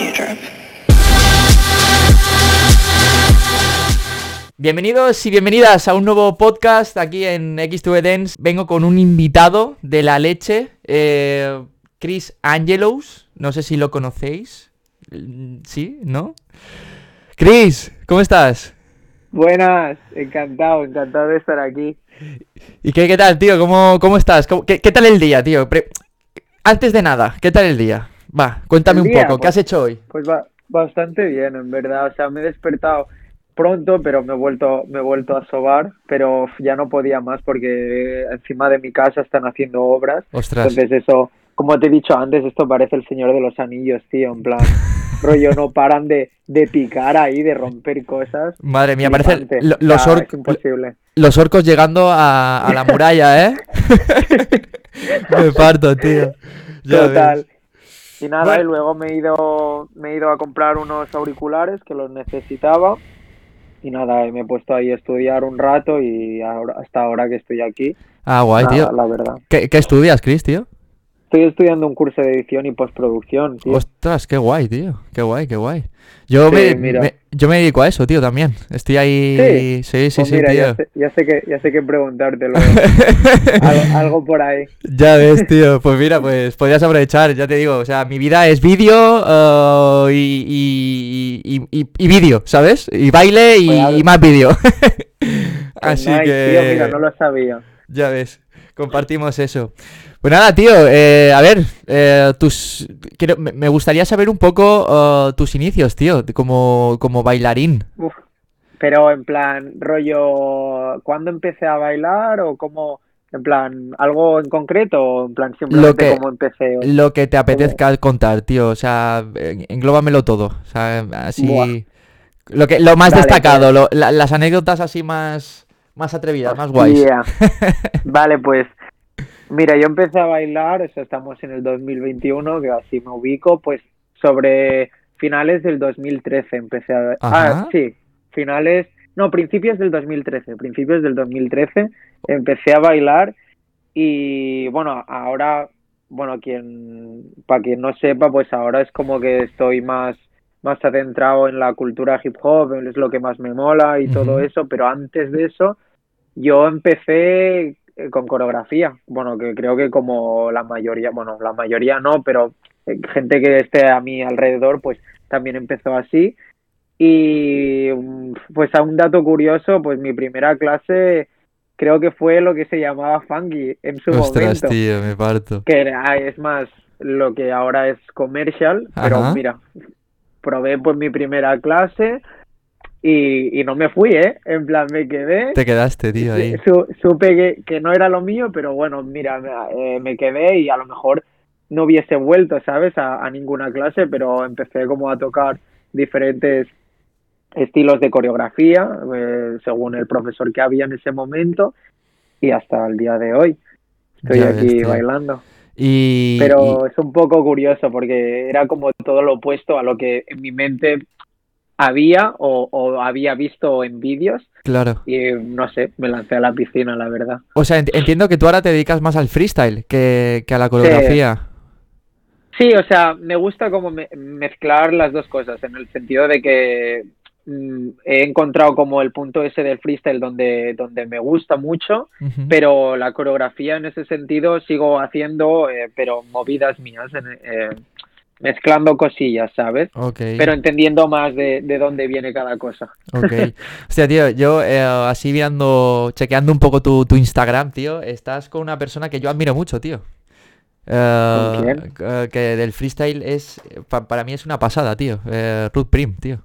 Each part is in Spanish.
future. Bienvenidos y bienvenidas a un nuevo podcast aquí en X2 Dance. Vengo con un invitado de la leche, eh, Chris Angelos. No sé si lo conocéis. Mm, ¿Sí? ¿No? Chris, ¿cómo estás? Buenas, encantado, encantado de estar aquí. ¿Y qué, qué tal, tío? ¿Cómo, cómo estás? ¿Cómo- qué, qué tal el día, tío? Pre- Antes de nada, ¿qué tal el día? Va, cuéntame un poco, ¿qué pues- has hecho hoy? Pues va bastante bien, en verdad. O sea, me he despertado pronto, pero me he vuelto, me he vuelto a sobar, pero ya no podía más porque encima de mi casa están haciendo obras. Ostras. Entonces eso, como te he dicho antes, esto parece el Señor de los Anillos, tío, en plan, rollo, no paran de, de picar ahí, de romper cosas. Madre mía, parecen Flipante. lo- los, or- los orcos llegando a, a la muralla, ¿eh? Me parto, tío. Ya Total. ves. Y nada, Bueno. y luego me he ido, me he ido a comprar unos auriculares que los necesitaba. Y nada, me he puesto ahí a estudiar un rato y ahora, hasta ahora que estoy aquí, Ah, guay, nada, tío. la verdad. ¿Qué, qué estudias, Chris, tío? Estoy estudiando un curso de edición y postproducción, tío. Ostras, qué guay, tío. Qué guay, qué guay. Yo, Sí, me, yo me dedico a eso, tío, también. Estoy ahí... Sí. Sí, sí, Pues sí, mira, tío. ya sé, ya sé que, ya sé que preguntártelo. algo, algo por ahí. Ya ves, tío. Pues mira, pues podrías aprovechar, ya te digo. O sea, mi vida es vídeo eh, y, y, y, y- y vídeo, ¿sabes? Y baile y, Pues, más vídeo. Así Nice, que... tío, mira, no lo sabía. Ya ves, compartimos eso. Pues nada, tío, eh, a ver, eh, tus... quiero- me gustaría saber un poco eh, tus inicios, tío, como, como bailarín. Uf. Pero en plan, rollo, ¿cuándo empecé a bailar o cómo? En plan, ¿algo en concreto o en plan simplemente que- cómo empecé? Lo que te apetezca contar, tío, o sea, en- englóbamelo todo, o sea, así... Buah. Lo, que, lo más destacado, lo- la- las anécdotas así más, más atrevidas, más guays. Vale, pues mira, yo empecé a bailar, o sea, estamos en el 2021, que así me ubico, pues sobre finales del 2013 empecé a... Ajá. Ah, sí, finales... No, principios del 2013, principios del 2013 empecé a bailar y bueno, ahora, bueno, quien, para quien no sepa, pues ahora es como que estoy más, más adentrado en la cultura hip hop, es lo que más me mola y todo eso, pero antes de eso yo empecé con coreografía, bueno, que creo que como la mayoría, bueno, la mayoría no, pero eh, gente que esté a mi alrededor, pues también empezó así. Y mm, pues a un dato curioso, pues mi primera clase creo que fue lo que se llamaba funky en su Ostras, momento, tío, me parto. que era, es más lo que ahora es commercial, pero Ajá. mira, probé pues mi primera clase y, y no me fui, ¿eh? En plan, me quedé. Te quedaste, tío, ahí. Su- supe que, que no era lo mío, pero bueno, mira, me, eh, me quedé y a lo mejor no hubiese vuelto, ¿sabes? A, a ninguna clase, pero empecé como a tocar diferentes estilos de coreografía, eh, según el profesor que había en ese momento, y hasta el día de hoy estoy Ya aquí bailando. Y, Pero es un poco curioso porque era como todo lo opuesto a lo que en mi mente había o, o había visto en vídeos y- claro. y no sé, me lancé a la piscina, la verdad. O sea, ent- entiendo que tú ahora te dedicas más al freestyle que, que a la coreografía. Sí, o sea, me gusta como me- mezclar las dos cosas, en el sentido de que mm, he encontrado como el punto ese del freestyle donde, donde me gusta mucho, pero la coreografía en ese sentido sigo haciendo, eh, pero movidas mías, en- eh, mezclando cosillas, ¿sabes? Ok. Pero entendiendo más de, de dónde viene cada cosa. Ok. Hostia, tío, yo eh, así viendo, chequeando un poco tu, tu Instagram, tío, estás con una persona que yo admiro mucho, tío. ¿Con quién? eh, que del freestyle es, pa- para mí es una pasada, tío. Eh, Ruth Prim, tío.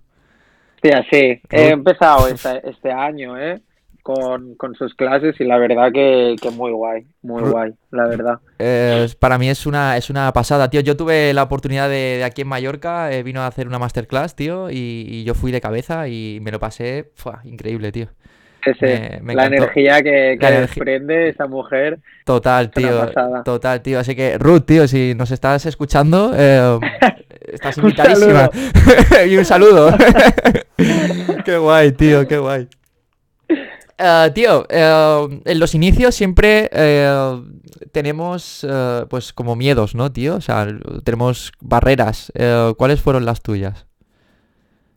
Hostia, sí, he empezado este, este año, ¿eh? Con, con sus clases y la verdad que, que muy guay, muy guay, la verdad. Eh, para mí es una, es una pasada, tío. Yo tuve la oportunidad de, de aquí en Mallorca, eh, vino a hacer una masterclass, tío, y, y yo fui de cabeza y me lo pasé, fua, increíble, tío. Ese, Me- me la energía que, que La desprende esa mujer. Total, tío. Total, tío. Así que, Ruth, tío, si nos estás escuchando, eh, estás invitadísima. y un saludo. qué guay, tío, qué guay. Eh, tío, eh, en los inicios siempre eh, tenemos pues como miedos, ¿no, tío? O sea, tenemos barreras. ¿cuáles fueron las tuyas?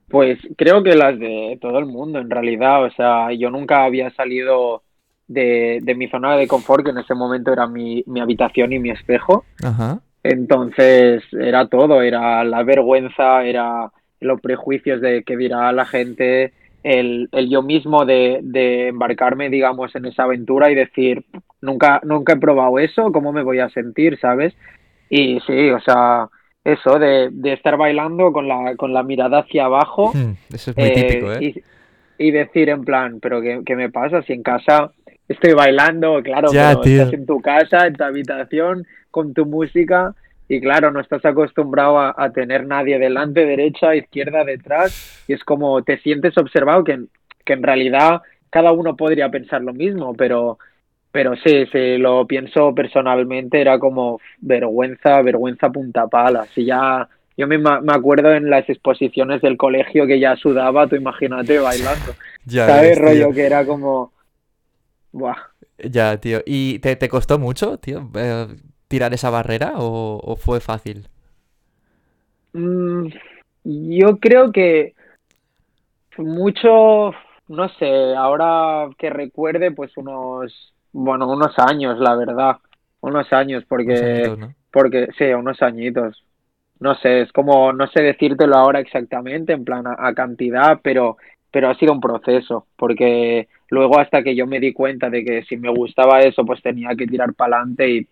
Pues creo que las de todo el mundo, en realidad. O sea, yo nunca había salido de, de mi zona de confort, que en ese momento era mi, mi habitación y mi espejo. Ajá. Entonces era todo, era la vergüenza, era los prejuicios de qué dirá la gente, el, el yo mismo de, de embarcarme, digamos, en esa aventura y decir, nunca, nunca he probado eso, ¿cómo me voy a sentir, sabes? Y sí, o sea, eso de, de estar bailando con la, con la mirada hacia abajo Eso es muy eh, típico, ¿eh? y, y decir en plan, pero ¿qué, qué me pasa? Si en casa estoy bailando, claro, Ya, pero estás en tu casa, en tu habitación, con tu música y claro, no estás acostumbrado a, a tener nadie delante, derecha, izquierda, detrás y es como te sientes observado que, que en realidad cada uno podría pensar lo mismo, pero pero sí, sí, lo pienso personalmente, era como vergüenza, vergüenza punta pala. Si ya, yo me, me acuerdo en las exposiciones del colegio que ya sudaba, tú imagínate bailando. Ya ¿Sabes? ves. Rollo que era como, buah. Ya, tío. ¿Y te, te costó mucho, tío, eh, tirar esa barrera o, o fue fácil? Mm, yo creo que mucho, no sé, ahora que recuerde, pues unos, bueno, unos años, la verdad, unos años, Unos porque añitos, ¿no? Porque, sí, unos añitos. No sé, es como, no sé decírtelo ahora exactamente, en plan a, a cantidad, pero, pero ha sido un proceso, porque luego hasta que yo me di cuenta de que si me gustaba eso, pues tenía que tirar para adelante y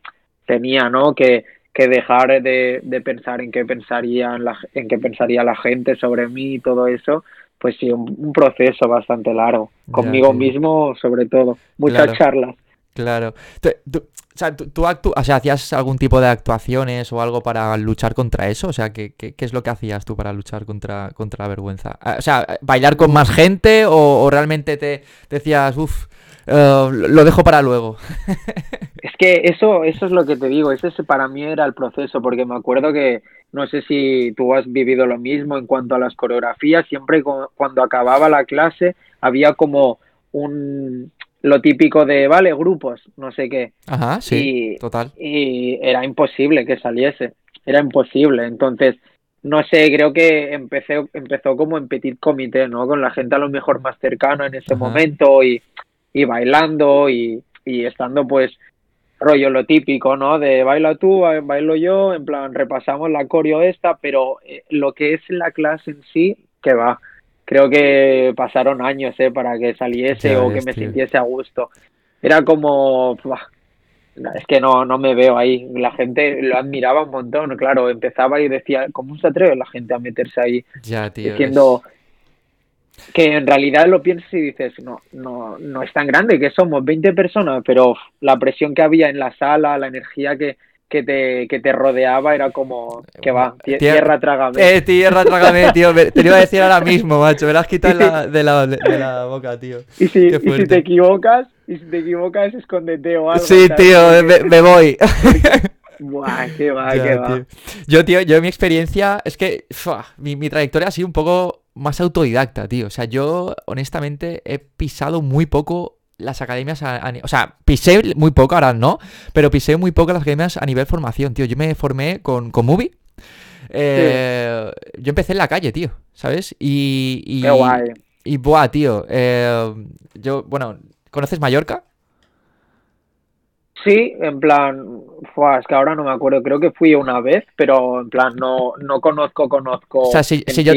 tenía, ¿no? Que, que dejar de, de pensar en qué pensaría la, en qué pensaría la gente sobre mí y todo eso, pues sí, un, un proceso bastante largo. Ya, Conmigo mismo, sobre todo. Muchas Claro. charlas. Claro. Tú, o sea, tú, actu- o sea, ¿hacías algún tipo de actuaciones o algo para luchar contra eso? O sea, ¿qué, qué, es lo que hacías tú para luchar contra, contra la vergüenza? Ah, O sea, ¿bailar con más gente o, realmente te decías, uff, lo dejo para luego? Es que eso, eso es lo que te digo, ese es- para mí era el proceso, porque me acuerdo que, no sé si tú has vivido lo mismo en cuanto a las coreografías, siempre cu- cuando acababa la clase había como un, lo típico de, vale, grupos, no sé qué, Ajá, sí, Y- total. y era imposible que saliese, era imposible, entonces, no sé, creo que empecé, empezó como en petit comité, ¿no? Con la gente a lo mejor más cercana en ese Ajá. momento y, y bailando y, y estando pues rollo lo típico, ¿no? De baila tú, ba- bailo yo, en plan repasamos la coreo esta, pero eh, lo que es la clase en sí, que va. Creo que pasaron años, ¿eh? Para que saliese Ya o que me tío. sintiese a gusto. Era como, es que no, no me veo ahí. La gente lo admiraba un montón, claro. Empezaba y decía, ¿cómo se atreve la gente a meterse ahí? Ya, tío. Diciendo que en realidad lo piensas y dices, no, no, no es tan grande, que somos 20 personas, pero la presión que había en la sala, la energía que, que te, que te rodeaba era como, que va, tie- Tierra- tierra trágame. Eh, tierra, trágame, tío. Te lo iba a decir ahora mismo, macho. Me la has quitado la- de, la, de la boca, tío. y si, y si te equivocas, y si te equivocas, escóndete o algo. Sí, ¿sabes? tío, me, me voy. Buah, qué va, Ya, qué va. Yo, tío, yo mi experiencia es que fua, mi, mi trayectoria ha sido un poco más autodidacta, tío. O sea, yo honestamente he pisado muy poco las academias, a- a o sea, pisé muy poco, ahora no, pero pisé muy poco las academias a nivel formación, tío. Yo me formé con, con Movie. Eh, Yo empecé en la calle, tío, ¿sabes? Y, y, Qué guay. y buah, tío. eh, yo, bueno, ¿conoces Mallorca? Sí, en plan, fua, es que ahora no me acuerdo, creo que fui una vez, pero en plan, no, no conozco, conozco O sea, si, si yo,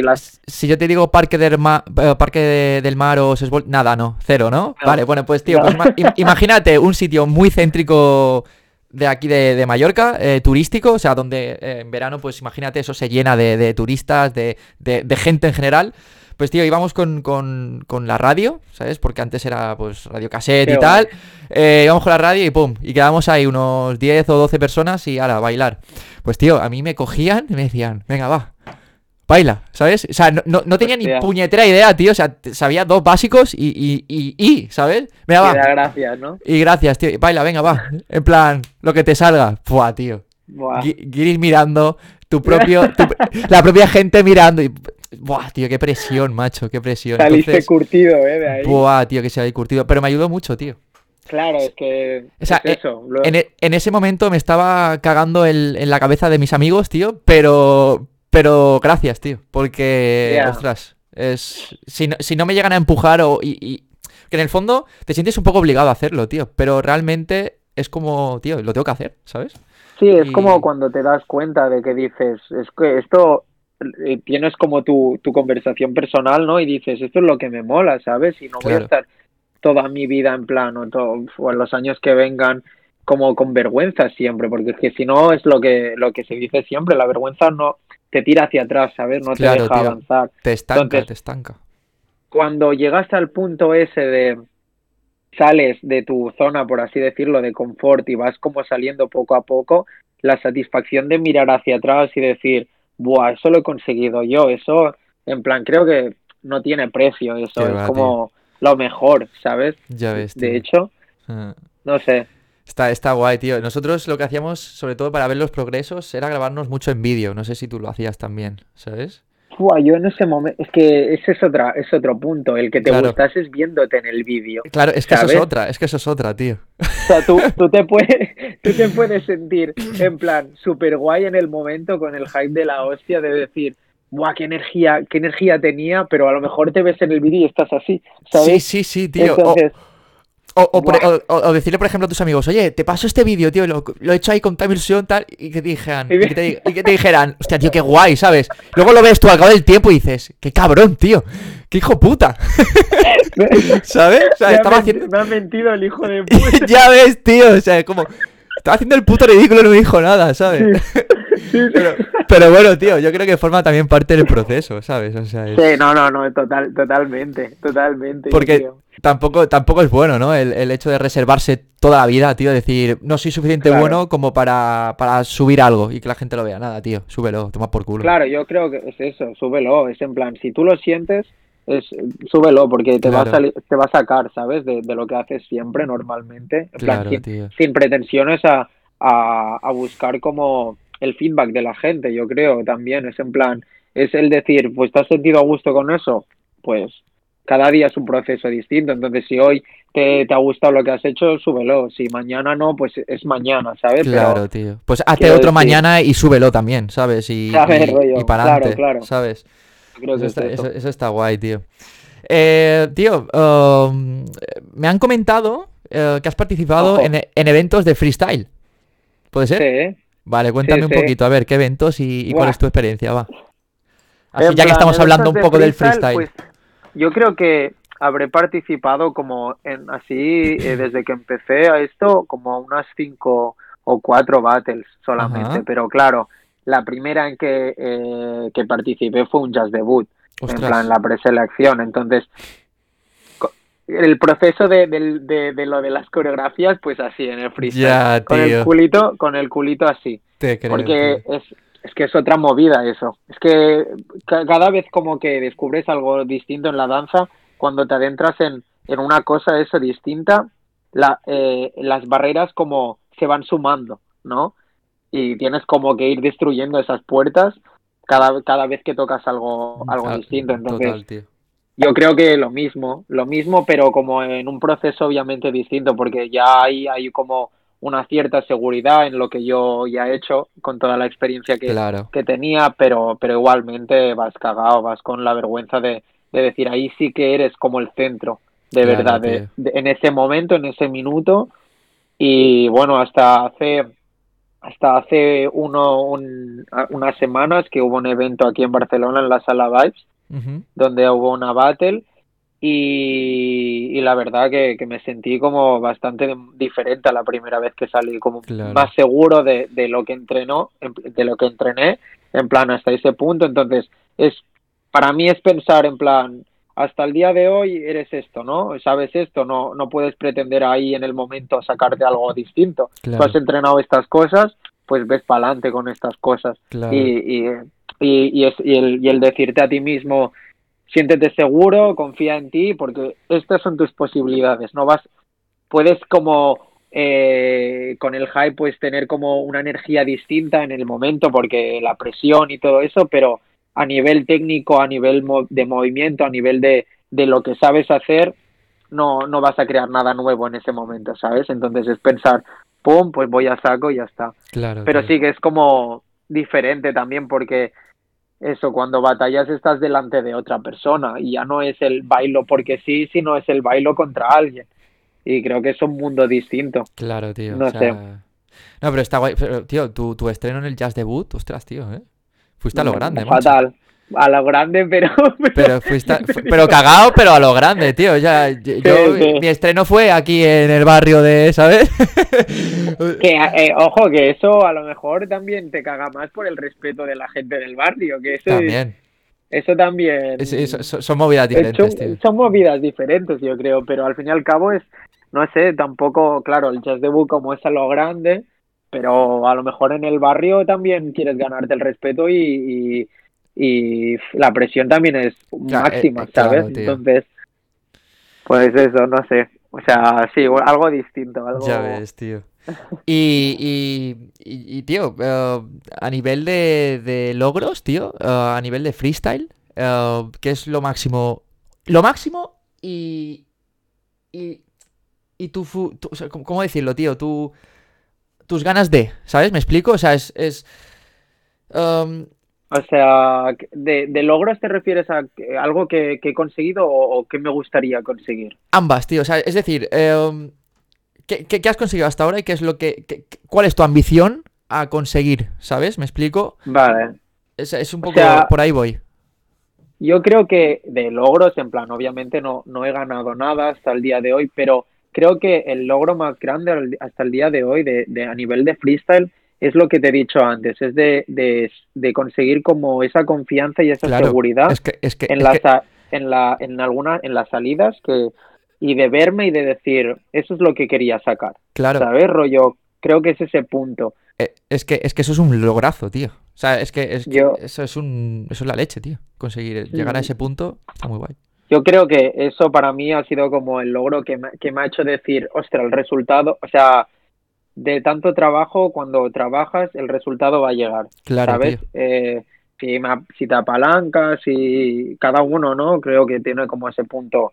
si te digo Parque del, Ma- eh, Parque de- del Mar o Sesbol, nada, no, cero, ¿no? No. Vale, bueno, pues tío, No. pues ima- im- imagínate un sitio muy céntrico de aquí de, de Mallorca, eh, turístico, o sea, donde eh, en verano, pues imagínate, eso se llena de, de turistas, de, de- gente en general. Pues tío, íbamos con, con- con la radio, ¿sabes? Porque antes era pues radio cassette Qué y tal. Eh, íbamos con la radio y pum, y quedábamos ahí unos 10 o 12 personas y ahora, a bailar. Pues tío, a mí me cogían y me decían, venga, va, baila, ¿sabes? O sea, no, no, no tenía ni puñetera idea, tío. O sea, sabía dos básicos y, y, y, y, ¿sabes? Venga, va. gracias, ¿no? Y gracias, tío. Baila, venga, va. En plan, lo que te salga. Buah, tío. Buah. Gui- Guiris mirando, tu propio, tu- la propia gente mirando. Y, Buah, tío, qué presión, macho, qué presión. Saliste Entonces, curtido, ¿eh? De ahí. buah, tío, que se había curtido. Pero me ayudó mucho, tío. Claro, es que O sea, es eso. En, e- en ese momento me estaba cagando el- en la cabeza de mis amigos, tío, pero pero gracias, tío, porque Ya. ostras, es si no, si no me llegan a empujar o y, y- que en el fondo te sientes un poco obligado a hacerlo, tío, pero realmente es como, tío, lo tengo que hacer, ¿sabes? Sí, es Y- como cuando te das cuenta de que dices, es que esto eh, tienes como tu, tu conversación personal, ¿no? Y dices, esto es lo que me mola, ¿sabes? Y no voy a estar toda mi vida en plan o, to- o en los años que vengan como con vergüenza siempre, porque es que si no es lo que lo que se dice siempre, la vergüenza no te tira hacia atrás, ¿sabes? No te deja tío. avanzar. Te estanca, Entonces- te estanca. Cuando llegas al punto ese de sales de tu zona, por así decirlo, de confort y vas como saliendo poco a poco, la satisfacción de mirar hacia atrás y decir, buah, eso lo he conseguido yo, eso, en plan, creo que no tiene precio eso, Qué es como lo mejor, ¿sabes? Ya ves, tío. De hecho, Ah. no sé, Está, está guay, tío. Nosotros lo que hacíamos, sobre todo para ver los progresos, era grabarnos mucho en vídeo. No sé si tú lo hacías también, ¿sabes? buah, yo en ese momento, es que ese es otra, es otro punto, el que te Claro. gustases viéndote en el vídeo. Claro, es que eso es ¿Sabes? otra, es que eso es otra, tío. O sea, tú, tú, te puedes, tú te puedes sentir en plan súper guay en el momento con el hype de la hostia de decir, ¡buah, qué energía, qué energía tenía! Pero a lo mejor te ves en el vídeo y estás así, ¿sabes? Sí, sí, sí, tío. Entonces, O, o por- Buah. o- o decirle, por ejemplo, a tus amigos, oye, te paso este vídeo, tío, lo, lo he hecho ahí con tal ilusión, tal, y que te dijeran, y que te, di- y que te dijeran, hostia, tío, qué guay, ¿sabes? Luego lo ves tú al cabo del tiempo y dices, qué cabrón, tío, qué hijo puta, ¿sabes? O sea, me, ha estaba haciendo... me ha mentido el hijo de puta. ya ves, tío, o sea, como... Estaba haciendo el puto ridículo y no me dijo nada, ¿sabes? Sí, sí. Pero, pero bueno, tío, yo creo que forma también parte del proceso, ¿sabes? O sea, es- Sí, no, no, no, total, totalmente, totalmente. Porque tampoco, tampoco es bueno, ¿no? El, el hecho de reservarse toda la vida, tío, decir, no soy suficiente Claro. bueno como para, para subir algo y que la gente lo vea. Nada, tío, súbelo, toma por culo. Claro, yo creo que es eso, súbelo, es en plan, si tú lo sientes, es súbelo, porque te va a te va a sacar, ¿sabes? De, de lo que haces siempre, normalmente. En plan, Claro, sin, tío. sin pretensiones a, a, a buscar como el feedback de la gente, yo creo, también. Es en plan, es el decir, pues te has sentido a gusto con eso, pues cada día es un proceso distinto. Entonces, si hoy te, te ha gustado lo que has hecho, súbelo. Si mañana no, pues es mañana, ¿sabes? Pero- Claro, tío. Pues hazte otro decir- mañana y súbelo también, ¿sabes? Y, ¿Sabes, y, rollo? para Claro, adelante, claro. ¿sabes? creo Eso que está, es eso. está guay, tío. Eh, tío, um, me han comentado eh, que has participado en, en eventos de freestyle. ¿Puede ser? Sí. Vale, cuéntame un sí. poquito, a ver, ¿qué eventos y, y cuál es tu experiencia? Va. Así En ya que estamos hablando un de poco del freestyle. Pues, yo creo que habré participado como en así eh, desde que empecé a esto como unas cinco o cuatro battles solamente, Ajá. pero claro, la primera en que, eh, que participé fue un jazz debut, en Ostras. plan la preselección, entonces el proceso de, de, de lo de las coreografías pues así en el freestyle, Ya, con el culito, con el culito así. Te creo, Porque tío. es, es que es otra movida eso. Es que ca- cada vez como que descubres algo distinto en la danza, cuando te adentras en, en una cosa eso distinta, la, eh, las barreras como se van sumando, ¿no? Y tienes como que ir destruyendo esas puertas cada, cada vez que tocas algo, algo Ah, distinto. Entonces, Total, tío. Yo creo que lo mismo, lo mismo, pero como en un proceso obviamente distinto, porque ya hay, hay como una cierta seguridad en lo que yo ya he hecho con toda la experiencia que, Claro. que tenía, pero, pero igualmente vas cagado, vas con la vergüenza de, de decir ahí sí que eres como el centro, de Claro, verdad, de, de- en ese momento, en ese minuto, y bueno, hasta hace hasta hace uno, un- unas semanas que hubo un evento aquí en Barcelona en la sala Vibes, Donde hubo una battle y, y la verdad que, que me sentí como bastante diferente a la primera vez que salí, como Claro. más seguro de, de lo que entrenó, en- de lo que entrené, en plan hasta ese punto. Entonces, es para mí es pensar en plan, hasta el día de hoy eres esto, ¿no? Sabes esto, no, no puedes pretender ahí en el momento sacarte algo distinto. Claro. Tú has entrenado estas cosas, pues ves para adelante con estas cosas Claro. y, y, y, y es, y, el, y el decirte a ti mismo, siéntete seguro, confía en ti, porque estas son tus posibilidades, no vas, puedes como eh, con el hype pues tener como una energía distinta en el momento porque la presión y todo eso, pero a nivel técnico, a nivel de movimiento, a nivel de, de lo que sabes hacer, no, no vas a crear nada nuevo en ese momento, ¿sabes? Entonces es pensar, pum, pues voy a saco y ya está. Claro. Pero sí que es como diferente también porque eso, cuando batallas estás delante de otra persona y ya no es el bailo porque sí, sino es el bailo contra alguien. Y creo que es un mundo distinto. Claro, tío. No o sea, sé. No, pero está guay. Pero, tío, tu, tu estreno en el jazz debut, ostras, tío, ¿eh? Fuiste a lo grande. Fatal. A lo grande, pero... Pero fuiste, pero cagado, pero a lo grande, tío. Ya, yo, sí. mi estreno fue aquí en el barrio de, ¿sabes? Que, eh, ojo, que eso a lo mejor también te caga más por el respeto de la gente del barrio, que eso También. eso también son, son movidas diferentes, tío. son, son movidas diferentes, yo creo, pero al fin y al cabo es, no sé, tampoco, claro, el jazz debut como es a lo grande, pero a lo mejor en el barrio también quieres ganarte el respeto y, y, y la presión también es Cla- máxima, eh, eh, claro, ¿sabes? Entonces, pues eso, no sé, o sea, sí, algo distinto, algo... Ya ves, tío. Y, y, y- tío, eh, a nivel de, de logros, tío, eh, a nivel de freestyle, eh, ¿qué es lo máximo? Lo máximo y. Y. Y tu. tu- o sea, ¿cómo, cómo decirlo, tío? Tu, tus ganas de, ¿sabes? ¿Me explico? O sea, es. es um, O sea, de, de logros te refieres a algo que, que he conseguido o, o que me gustaría conseguir? ambas, tío. O sea, es decir, eh, ¿qué, qué- qué has conseguido hasta ahora y qué es lo que. qué- ¿Cuál es tu ambición a conseguir? ¿Sabes? ¿Me explico? Vale. Es, es un O poco. sea, por ahí voy. Yo creo que de logros, en plan, obviamente no, no he ganado nada hasta el día de hoy, pero creo que el logro más grande hasta el día de hoy de, de- a nivel de freestyle es lo que te he dicho antes, es de, de, de conseguir como esa confianza y esa Claro, seguridad Es que, es que, en es las que- sa- en la en alguna en las salidas que y de verme y de decir eso es lo que quería sacar, claro, ¿sabes? Rollo, creo que es ese punto. eh, es que, es que eso es un lograzo, tío. O sea, es que, es que Yo- eso es un, eso es la leche, tío. Conseguir llegar a Mm. ese punto está muy guay. Yo creo que eso para mí ha sido como el logro que me, que me ha hecho decir, ostras, el resultado, o sea, de tanto trabajo, cuando trabajas, el resultado va a llegar, Claro, ¿sabes? Eh, si, si te apalancas y cada uno, ¿no? Creo que tiene como ese punto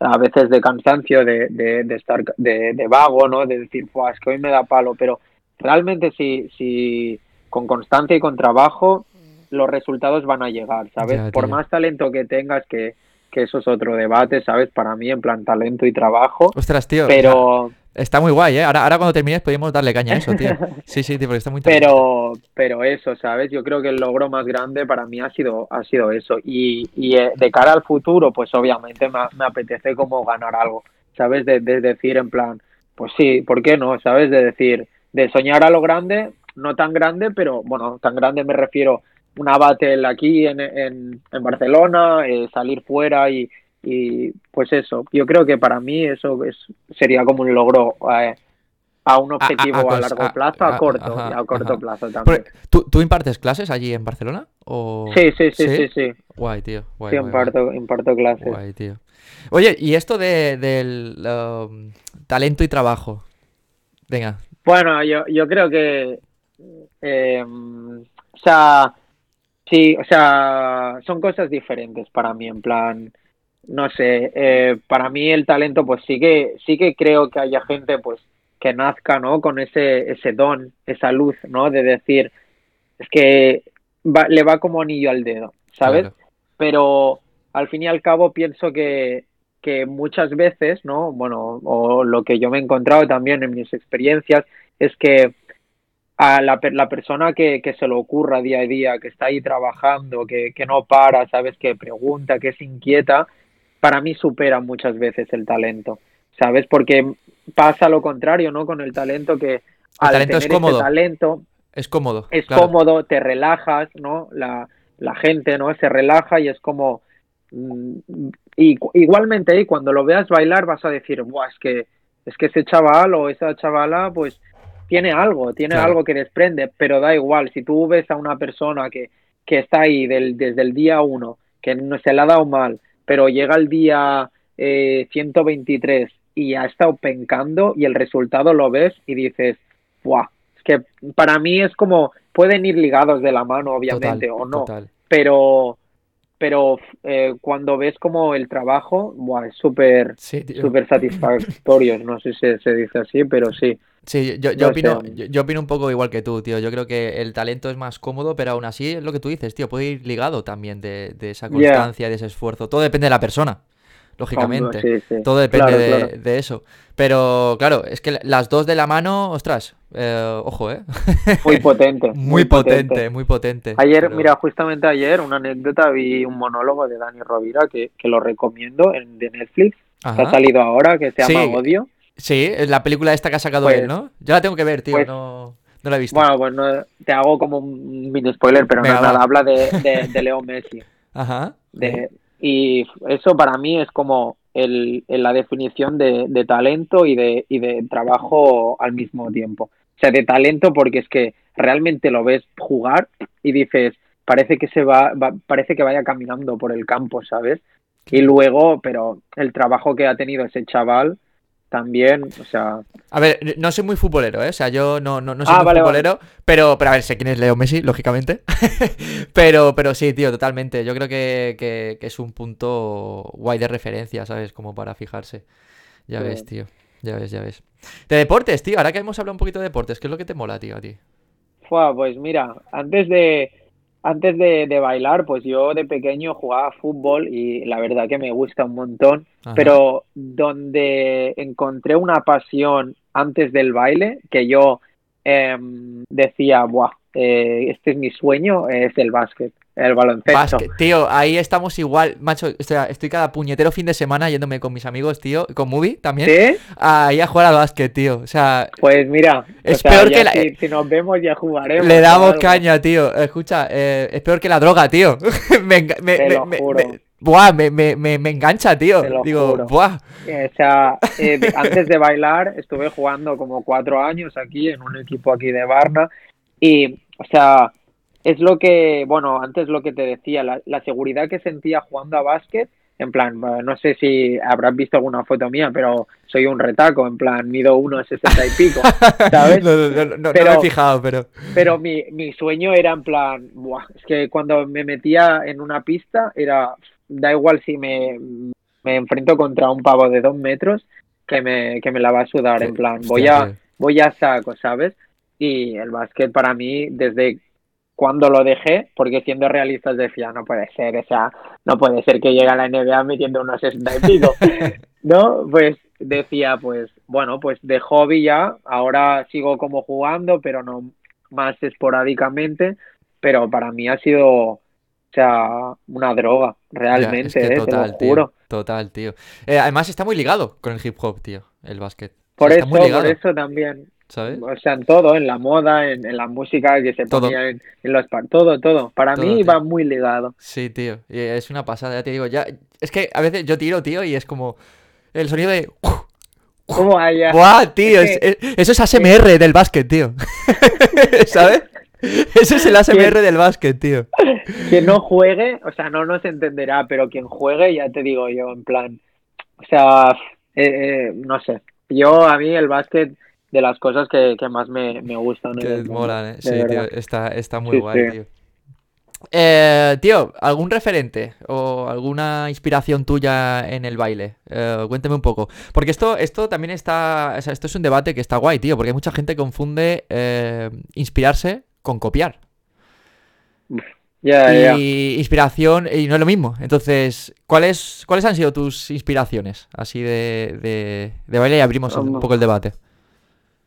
a veces de cansancio, de, de, de estar de, de vago, ¿no? De decir, pues es que hoy me da palo, pero realmente si, si con constancia y con trabajo, los resultados van a llegar, ¿sabes? Ya, Por más talento que tengas, que, que eso es otro debate, ¿sabes? Para mí, en plan talento y trabajo, Ostras, tío. pero... está muy guay, ¿eh? Ahora, ahora cuando termines podemos darle caña a eso, tío. Sí, sí, tío, porque está muy pero pero eso sabes yo creo que el logro más grande para mí ha sido ha sido eso. Y, y eh, de cara al futuro pues obviamente me, me apetece como ganar algo sabes de, de decir en plan pues sí por qué no sabes de decir de soñar a lo grande no tan grande pero bueno tan grande me refiero una battle aquí en, en, en Barcelona eh, salir fuera y, y pues eso yo creo que para mí eso es, sería como un logro eh, a un objetivo a, largo a- plazo, a, corto, ajá, y a corto ajá. plazo también. ¿tú, ¿Tú impartes clases allí en Barcelona? O... Sí, sí, sí, sí, sí. Guay, tío. Guay, Sí, guay, guay. imparto, imparto clases. Guay, tío. Oye, ¿y esto de, del talento y trabajo? Venga, Bueno, yo, yo creo que, eh, o sea, sí, o sea, son cosas diferentes para mí, en plan, no sé, eh, para mí el talento, pues sí que, sí que creo que haya gente, pues, que nazca, ¿no? Con ese, ese don, esa luz, ¿no? De decir, es que va- le va como anillo al dedo, ¿sabes? claro. pero al fin y al cabo pienso que, que muchas veces, ¿no? Bueno, o lo que yo me he encontrado también en mis experiencias es que a la, la persona que, que se lo ocurra día a día, que está ahí trabajando, que, que no para, ¿sabes? Que pregunta, que es inquieta, para mí supera muchas veces el talento, ¿sabes? Porque pasa lo contrario, ¿no? Con el talento que al talento es tener cómodo. talento Es cómodo. es claro. cómodo, te relajas, ¿no? La, la gente, ¿no? Se relaja y es como... mm, y igualmente ahí cuando lo veas bailar vas a decir, Buah, es que, es que ese chaval o esa chavala pues tiene algo, tiene Claro. algo que desprende, pero da igual, si tú ves a una persona que, que está ahí del, desde el día uno, que no se le ha dado mal, pero llega el día eh, 123 y ha estado pencando y el resultado lo ves y dices, ¡buah! Es que para mí es como, pueden ir ligados de la mano, obviamente, Total, o no, total. pero pero eh, cuando ves como el trabajo, buah, es súper Sí, súper satisfactorio, no sé si se dice así, pero sí. Sí, yo, yo No opino, yo, yo opino un poco igual que tú, tío. Yo creo que el talento es más cómodo, pero aún así es lo que tú dices, tío. Puede ir ligado también de, de esa constancia, de ese esfuerzo. Todo depende de la persona, lógicamente. Sí, sí. Todo depende Claro, de, claro. de eso. Pero claro, es que las dos de la mano, ostras, eh, ojo, ¿eh? Muy potente. Muy potente, muy potente. Ayer, pero- mira, justamente ayer, una anécdota, vi un monólogo de Dani Rovira que, que lo recomiendo en, de Netflix, que ha salido ahora, que se llama Sí. Odio. Sí, es la película esta que ha sacado Pues- él, ¿no? Yo la tengo que ver, tío. pues- no, no la he visto. Bueno, pues no, te hago como un mini spoiler, pero Venga, nada, va. habla de, de, de Leo Messi. Ajá. De, y eso para mí es como el, el- la definición de, de talento y de, y de trabajo al mismo tiempo. O sea, de talento porque es que realmente lo ves jugar y dices, parece que se va, va- parece que vaya caminando por el campo, ¿sabes? Y luego, pero el trabajo que ha tenido ese chaval también, o sea, A ver, no soy muy futbolero, ¿eh? O sea, yo no, no, no soy Ah, muy vale, vale. futbolero, pero, pero a ver, sé quién es Leo Messi, lógicamente. pero, pero sí, tío, totalmente. Yo creo que, que- que es un punto guay de referencia, ¿sabes? Como para fijarse. Ya Sí. ves, tío. Ya ves, ya ves. De deportes, tío. Ahora que hemos hablado un poquito de deportes, ¿qué es lo que te mola, tío, a ti? Fua, pues mira, antes de antes de, de bailar, pues yo de pequeño jugaba fútbol y la verdad que me gusta un montón, Ajá. pero donde encontré una pasión antes del baile, que yo em, decía, Buah, eh, este es mi sueño, es el básquet, el baloncesto. Tío, ahí estamos igual, macho. O sea, estoy cada puñetero fin de semana yéndome con mis amigos, tío, con Movie también, ¿Sí? ahí a jugar al básquet, tío. O sea, Pues mira, o Es sea, peor ya que la- si, si nos vemos ya jugaremos. Le damos caña, tío. Escucha, eh, es peor que la droga, tío. me, me, Te me- lo juro. buah, me, me, me, me engancha, tío. Te lo Digo, juro. buah. Eh, O sea, eh, antes de bailar estuve jugando como cuatro años aquí en un equipo aquí de Varna y, o sea, es lo que, bueno, antes lo que te decía, la, la seguridad que sentía jugando a básquet, en plan, eh, no sé si habrás visto alguna foto mía, pero soy un retaco, en plan, mido uno sesenta y pico, ¿sabes? No, no, no, Pero- me he fijado, pero. Pero mi, mi sueño era en plan, buah, es que cuando me metía en una pista era, da igual si me, me enfrento contra un pavo de dos metros, que me, que me la va a sudar, en plan, voy a, voy a saco, ¿sabes? Y el básquet para mí, desde cuando lo dejé, porque siendo realistas decía, no puede ser, o sea, no puede ser que llegue a la NBA metiendo unos 60 y pico, ¿no? Pues decía, pues, bueno, pues de hobby ya, ahora sigo como jugando, pero no más esporádicamente, pero para mí ha sido, o sea, una droga, Ya, realmente, es que ¿eh? te total, tío. juro. Total, tío. Eh, además está muy ligado con el hip hop, tío, el básquet. O Por sea, eso, por eso también, ¿sabes? o sea, en todo, en la moda, en, en la música que se Todo. ponía en, en los todo, todo. Para Todo, mí tío. va muy ligado. Sí, tío. es una pasada, ya te digo. Ya... Es que a veces yo tiro, tío, y es como el sonido de. ¿Cómo haya? ¡Buah, tío! Es que- es- eso es ASMR del básquet, tío. ¿Sabes? Ese es el ASMR del básquet, tío. Quien no juegue, o sea, no nos entenderá, pero quien juegue, ya te digo yo, en plan, o sea, eh, eh, no sé. Yo, a mí, el básquet, de las cosas que, que más me, me gustan. en Que el mundo, molan, ¿eh? Sí, tío, está, está muy Sí, guay, sí. tío. Eh, tío, ¿algún referente o alguna inspiración tuya en el baile? Eh, cuéntame un poco. Porque esto, esto también está. O sea, esto es un debate que está guay, tío. Porque mucha gente confunde eh, inspirarse con copiar. Ya, ya. Y inspiración, y no es lo mismo. Entonces, ¿cuáles, ¿cuáles han sido tus inspiraciones? Así de, de, de baile y abrimos un poco el debate.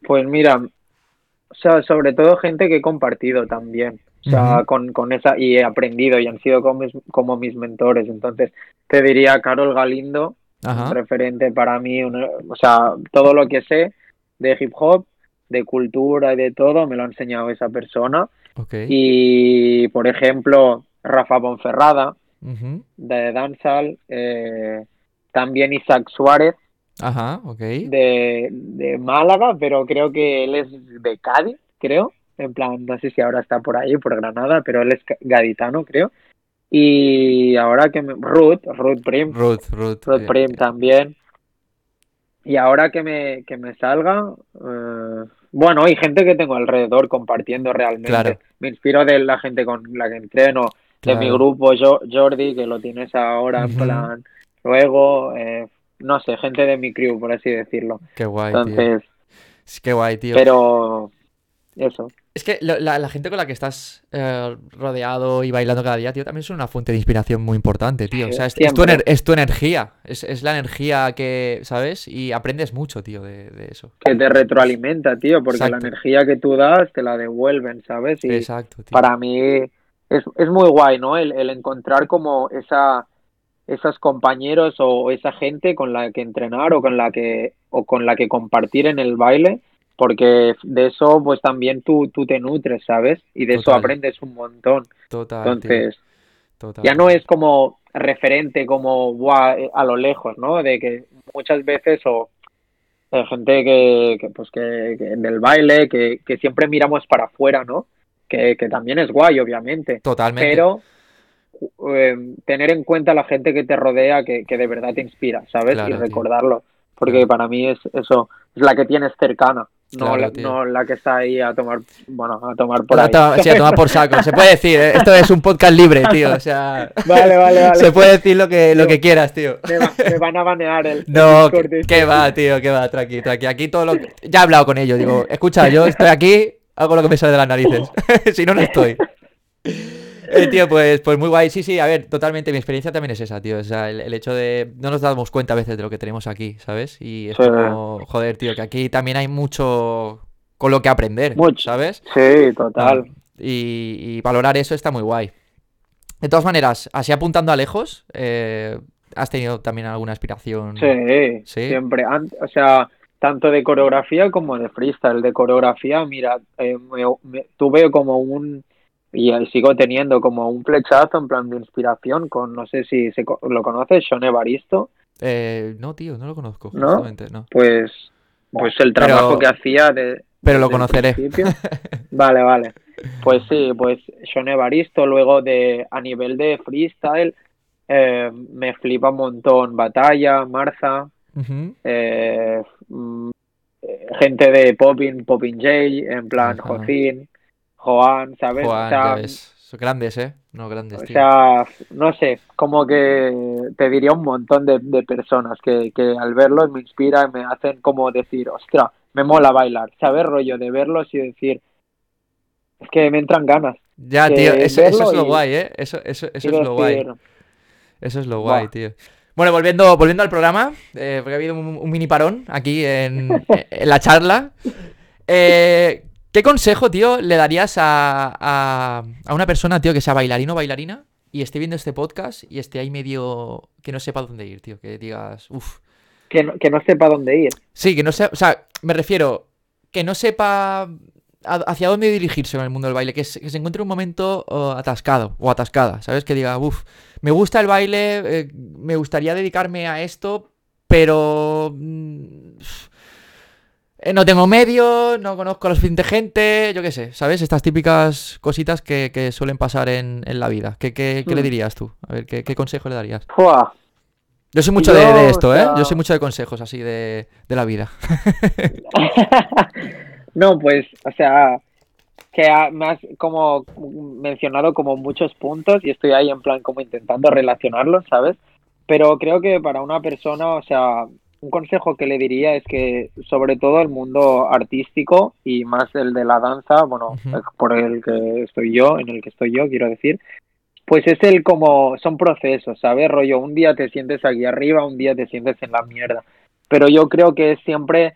Pues mira, o sea, sobre todo gente que he compartido también. O sea, con, con esa, y he aprendido y han sido como mis, como mis mentores. Entonces, te diría Carol Galindo, Ajá. referente para mí, o sea, todo lo que sé de hip hop, de cultura y de todo, me lo ha enseñado esa persona. Ok. Y, por ejemplo, Rafa Bonferrada, de Dancehall, eh, también Isaac Suárez, Ajá, ok. de, de Málaga, pero creo que él es de Cádiz, creo. En plan, no sé si ahora está por ahí, por Granada, pero él es gaditano, creo. Y ahora que me... Ruth, Ruth Prim, Ruth, Ruth. Ruth eh, Prim también. Y ahora que me, que me salga, eh, bueno, hay gente que tengo alrededor compartiendo realmente. Claro. Me inspiro de la gente con la que entreno, de mi grupo, yo, Jordi, que lo tienes ahora en plan, luego, eh, no sé, gente de mi crew, por así decirlo. Qué guay, tío. Entonces, Es que guay, tío. pero eso. Es que lo- la, la gente con la que estás eh, rodeado y bailando cada día, tío, también es una fuente de inspiración muy importante, tío. O sea, es, es tu, Siempre. ener- es tu energía. Es, es la energía que, ¿sabes? Y aprendes mucho, tío, de, de eso. que te retroalimenta, tío, porque Exacto. la energía que tú das te la devuelven, ¿sabes? Y Exacto, tío. para mí es, es muy guay, ¿no? El, el encontrar como esa esos compañeros o esa gente con la que entrenar o con la que o con la que compartir en el baile, porque de eso pues también tú, tú te nutres, ¿sabes? Y de eso aprendes un montón. Total. Entonces, Total. ya no es como referente como buah, eh, a lo lejos, ¿no? De que muchas veces o hay gente que, que, pues que, que del baile que, que siempre miramos para afuera, ¿no? Que, que también es guay, obviamente, Totalmente. pero eh, tener en cuenta la gente que te rodea que, que de verdad te inspira, ¿sabes? Claro, y tío. recordarlo, porque Claro. para mí es eso, es la que tienes cercana. No, Claro, la, tío. no la que está ahí a tomar, bueno, a tomar por A ahí. sí, a tomar por saco. Se puede decir, ¿eh? esto es un podcast libre, tío. O sea, Vale, vale, vale. se puede decir lo que, lo que quieras, tío. Me, va- me van a banear el, el No, Discord este. que va, tío, que va, tranqui, tranqui. Aquí todo lo que- Ya he hablado con ellos, digo, escucha, yo estoy aquí, hago lo que me sale de las narices. si no, no estoy. Eh, tío, pues, pues muy guay. Sí, sí, a ver, totalmente. Mi experiencia también es esa, tío. O sea, el, el hecho de. No nos damos cuenta a veces de lo que tenemos aquí, ¿sabes? Y es Sí. como, joder, tío, que aquí también hay mucho con lo que aprender, Mucho. ¿sabes? Sí, total. Y, y valorar eso está muy guay. De todas maneras, así apuntando a lejos, eh, ¿has tenido también alguna aspiración? Sí, Sí. siempre. O sea, tanto de coreografía como de freestyle. De coreografía, mira, eh, me- me- tuve como un, y sigo teniendo como un flechazo en plan de inspiración con, no sé si se, lo conoces, Sean Evaristo, Eh, no, tío, no lo conozco, ¿No? justamente, no. pues, pues el Pero- trabajo que hacía de... Pero lo conoceré. Vale, vale. Pues sí, pues Sean Evaristo, luego de, a nivel de freestyle, eh, me flipa un montón Batalla, Marza, eh, mm, eh, gente de Popin, Popin J, en plan. Jocín, Joan, ¿sabes? Juan, o sea. Son grandes, ¿eh? No, grandes, o tío. sea, no sé, como que te diría un montón de, de personas que, que al verlos me inspiran y me hacen como decir, ostra, me mola bailar, ¿sabes? Rollo de verlos y decir, es que me entran ganas. Ya, tío, eso, eso es lo y- guay, ¿eh? Eso, eso, eso es lo guay. decir, Eso es lo guay, tío. Bueno, volviendo, volviendo al programa, eh, porque ha habido un, un mini parón aquí en, en la charla. Eh, ¿Qué consejo, tío, le darías a, a, a una persona, tío, que sea bailarino o bailarina y esté viendo este podcast y esté ahí medio que no sepa dónde ir, tío? Que digas, uff. que, no, que no sepa dónde ir. Sí, que no sea, o sea, me refiero, que no sepa hacia dónde dirigirse en el mundo del baile, que se, encuentre un momento atascado o atascada, ¿sabes? Que diga, uff, me gusta el baile, eh, me gustaría dedicarme a esto, pero mm, eh, no tengo medios, no conozco a la suficiente gente, yo qué sé, ¿sabes? Estas típicas cositas que, que suelen pasar en, en la vida. ¿Qué, qué- qué le Mm. dirías tú? A ver, ¿qué, qué consejo le darías? Fua. Yo soy mucho de, Yo, de esto, ¿eh? sea- Yo soy mucho de consejos así de, de la vida. no, pues, o sea, que ha- me has como mencionado como muchos puntos y estoy ahí en plan como intentando relacionarlos, ¿sabes? Pero creo que para una persona, o sea, un consejo que le diría es que sobre todo el mundo artístico y más el de la danza, bueno, por el que estoy yo, en el que estoy yo, quiero decir, pues es el como, son procesos, ¿sabes? Rollo, un día te sientes aquí arriba, un día te sientes en la mierda. Pero yo creo que es siempre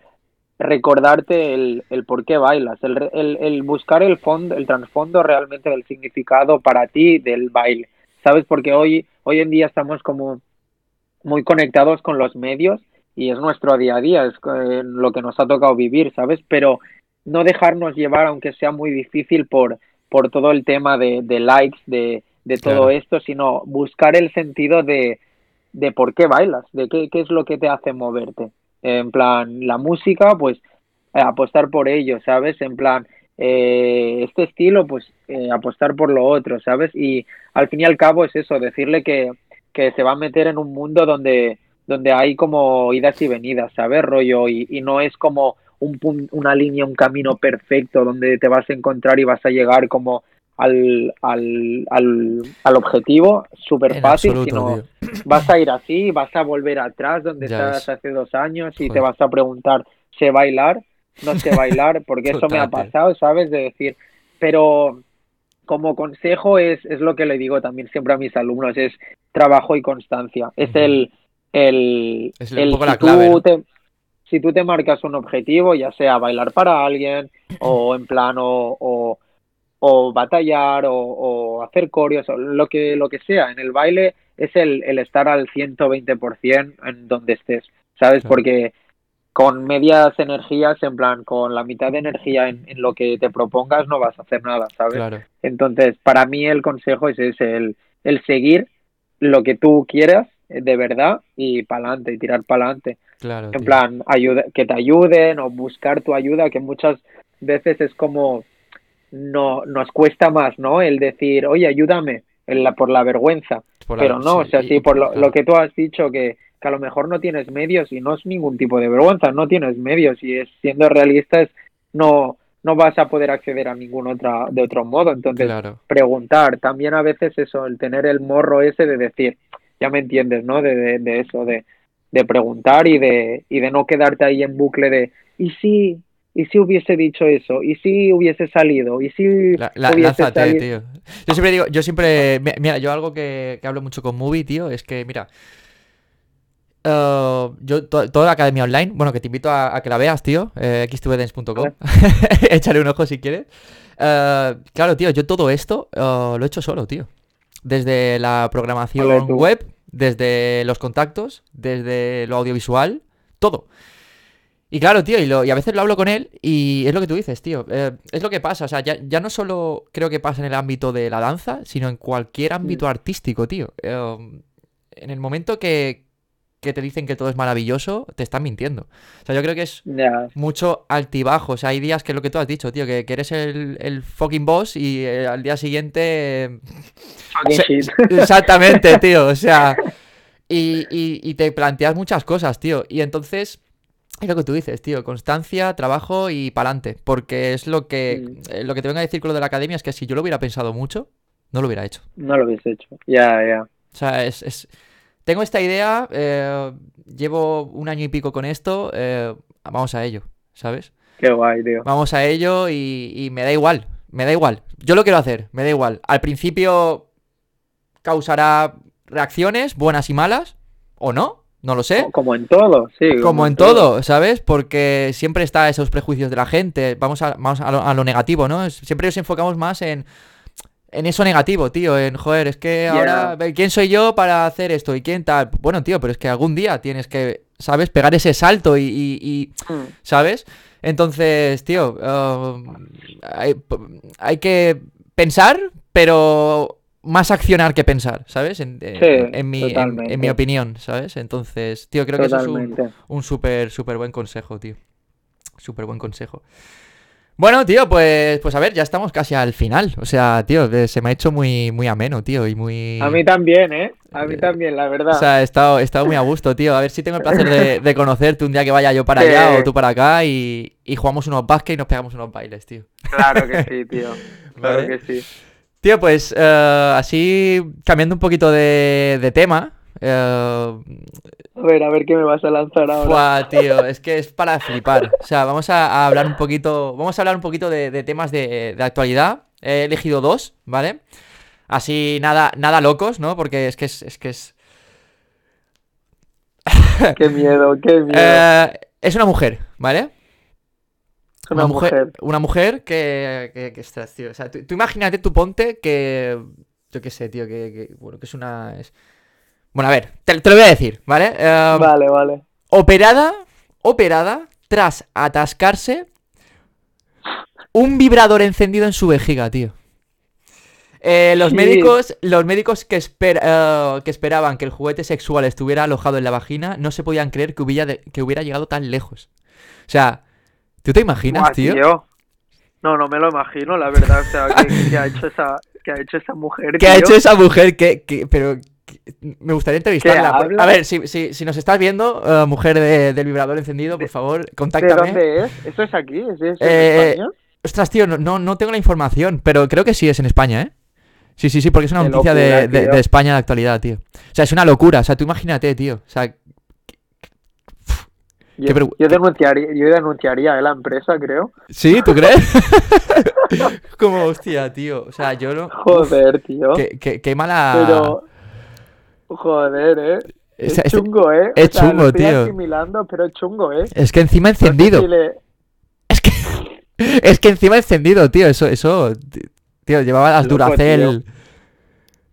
recordarte el, el por qué bailas, el, el, el buscar el fondo, el trasfondo realmente del significado para ti del baile, ¿sabes? Porque hoy, hoy en día estamos como muy conectados con los medios y es nuestro día a día, es eh, lo que nos ha tocado vivir, ¿sabes? Pero no dejarnos llevar, aunque sea muy difícil, por, por todo el tema de, de likes, de, de todo Claro. esto, sino buscar el sentido de, de por qué bailas, de qué, qué es lo que te hace moverte. En plan, la música, pues eh, apostar por ello, ¿sabes? En plan, eh, este estilo, pues eh, apostar por lo otro, ¿sabes? Y al fin y al cabo es eso, decirle que, que se va a meter en un mundo donde, donde hay como idas y venidas, ¿sabes? Rollo, y, y no es como un una línea, un camino perfecto donde te vas a encontrar y vas a llegar como al, al, al, al objetivo súper fácil, absoluto, sino tío. vas a ir así, vas a volver atrás donde Ya estabas hace dos años y te vas a preguntar, ¿sé bailar? No sé bailar, porque eso me ha pasado, ¿sabes? De decir, pero como consejo es, es lo que le digo también siempre a mis alumnos, es trabajo y constancia. Es el, el, Es el poco si la clave, tú ¿no? te, si tú te marcas un objetivo, ya sea bailar para alguien o en plan o, o, o batallar o, o hacer coreos o lo que, lo que sea, en el baile es el, el estar al 120% en donde estés, ¿sabes? Claro. Porque con medias energías, en plan, con la mitad de energía en, en lo que te propongas, no vas a hacer nada, ¿sabes? Claro. Entonces, para mí el consejo es ese, el, el seguir lo que tú quieras de verdad y para adelante, y tirar para adelante. Claro. En tío. plan, ayuda, que te ayuden o buscar tu ayuda, que muchas veces es como no, nos cuesta más, ¿no? El decir, oye, ayúdame, en la, por la vergüenza. Por la- Pero no, o sea, y- sí, por lo, claro. lo que tú has dicho, que, que a lo mejor no tienes medios y no es ningún tipo de vergüenza, no tienes medios y es, siendo realistas no, no vas a poder acceder a ningún otra, de otro modo. Entonces, Claro. preguntar, también a veces eso, el tener el morro ese de decir, ya me entiendes, ¿no? De, de, de eso, de, de preguntar y de, y de no quedarte ahí en bucle de, ¿y si, y si hubiese dicho eso? ¿Y si hubiese salido? ¿Y si La- la- hubiese lánzate, salido? tío. Yo siempre digo, yo siempre. mi- Mira, yo algo que, que hablo mucho con Movie, tío, es que, mira. eh, yo, to- toda la academia online, bueno, que te invito a, a que la veas, tío, eh, xtvdance.com. Échale un ojo si quieres. Eh, claro, tío, yo todo esto eh, lo he hecho solo, tío. Desde la programación web, desde los contactos, desde lo audiovisual, todo. Y claro, tío, y, lo- y a veces lo hablo con él y es lo que tú dices, tío. eh, es lo que pasa, o sea, ya, ya no solo creo que pasa en el ámbito de la danza, sino en cualquier ámbito artístico, tío. Eh, en el momento que, que te dicen que todo es maravilloso, te están mintiendo. O sea, yo creo que es mucho altibajo. O sea, hay días que es lo que tú has dicho, tío, que, que eres el, el fucking boss y eh, al día siguiente... eh, fucking shit. Exactamente, tío. O sea, y, y- y te planteas muchas cosas, tío. Y entonces, es lo que tú dices, tío. Constancia, trabajo y pa'lante. Porque es lo que, Mm. eh, lo que te vengo a decir con lo de la academia es que si yo lo hubiera pensado mucho, no lo hubiera hecho. No lo hubiese hecho. Ya, ya. O sea, es... es- Tengo esta idea, eh, llevo un año y pico con esto, eh, vamos a ello, ¿sabes? Qué guay, tío. Vamos a ello y, y me da igual, me da igual. Yo lo quiero hacer, me da igual. Al principio causará reacciones, buenas y malas, o no, no lo sé. Como en todo, sí. Como en todo, ¿sabes? Porque siempre está esos prejuicios de la gente. Vamos a, vamos a, lo, a lo negativo, ¿no? Siempre nos enfocamos más en, en eso negativo, tío. En, joder, es que ahora, ¿quién soy yo para hacer esto? ¿Y quién tal? Bueno, tío, pero es que algún día tienes que, ¿sabes? Pegar ese salto y- y- y Mm, ¿Sabes? Entonces, tío, uh, hay, hay que pensar, pero más accionar que pensar, ¿sabes? En, en- Sí, en mi, en- mi opinión, ¿sabes? Entonces, tío, creo que eso es un, un súper, súper buen consejo, tío. Súper buen consejo. Bueno, tío, pues, pues a ver, ya estamos casi al final. O sea, tío, se me ha hecho muy, muy ameno, tío, y muy... A mí también, ¿eh? A mí Eh, también, la verdad. O sea, he estado, he estado muy a gusto, tío. A ver si tengo el placer de, de conocerte un día que vaya yo para Sí. allá o tú para acá y, y jugamos unos básquet y nos pegamos unos bailes, tío. Claro que sí, tío. Claro Vale. que sí. Tío, pues eh, así cambiando un poquito de, de tema. Eh, A ver, a ver qué me vas a lanzar ahora. Tío, es que es para flipar. O sea, vamos a, a hablar un poquito. Vamos a hablar un poquito de, de temas de, de actualidad. He elegido dos, ¿vale? Así nada, nada locos, ¿no? Porque es que es, es que es. Qué miedo, qué miedo. Eh, es una mujer, ¿vale? Una mujer. Una mujer que, que, que ostras, tío. O sea, tú, tú imagínate, tú ponte que. Yo qué sé, tío, que, que- Bueno, que es una. es- Bueno, a ver, te, te lo voy a decir, ¿vale? Eh, Vale, vale. Operada. Operada tras atascarse un vibrador encendido en su vejiga, tío. Eh, los Sí. médicos, los médicos que, esper- eh, que esperaban que el juguete sexual estuviera alojado en la vagina no se podían creer que hubiera, de- que hubiera llegado tan lejos. O sea, ¿tú te imaginas, Buah, tío? No, no me lo imagino, la verdad. O sea, ¿qué, qué ha hecho esa, qué ha hecho esa mujer, ¿Qué ha hecho esa mujer? que que- pero que- me gustaría entrevistarla. A ver, si, si, si nos estás viendo, eh, mujer de- del vibrador encendido, por favor, ¿De contáctame. dónde es? ¿Eso es aquí? ¿Es, es en Eh, España? Ostras, tío, no, no, tengo la información, pero creo que sí es en España, ¿eh? Sí, sí, sí, porque es una Qué noticia de, locura, de- de España de actualidad, tío. O sea, es una locura. O sea, tú imagínate, tío. O sea, Yo, yo denunciaría, yo denunciaría a la empresa, creo. ¿sí? ¿Tú crees? Como, hostia, tío. O sea, yo no. Joder, tío. Qué, qué- qué mala. Pero. Joder, eh. Es chungo, eh. es O sea, chungo, lo estoy tío. asimilando, pero es chungo, eh. Es que encima No sé encendido. si le- Es que. Es que encima encendido, tío. Eso, eso. Tío, llevaba las Loco, Duracell.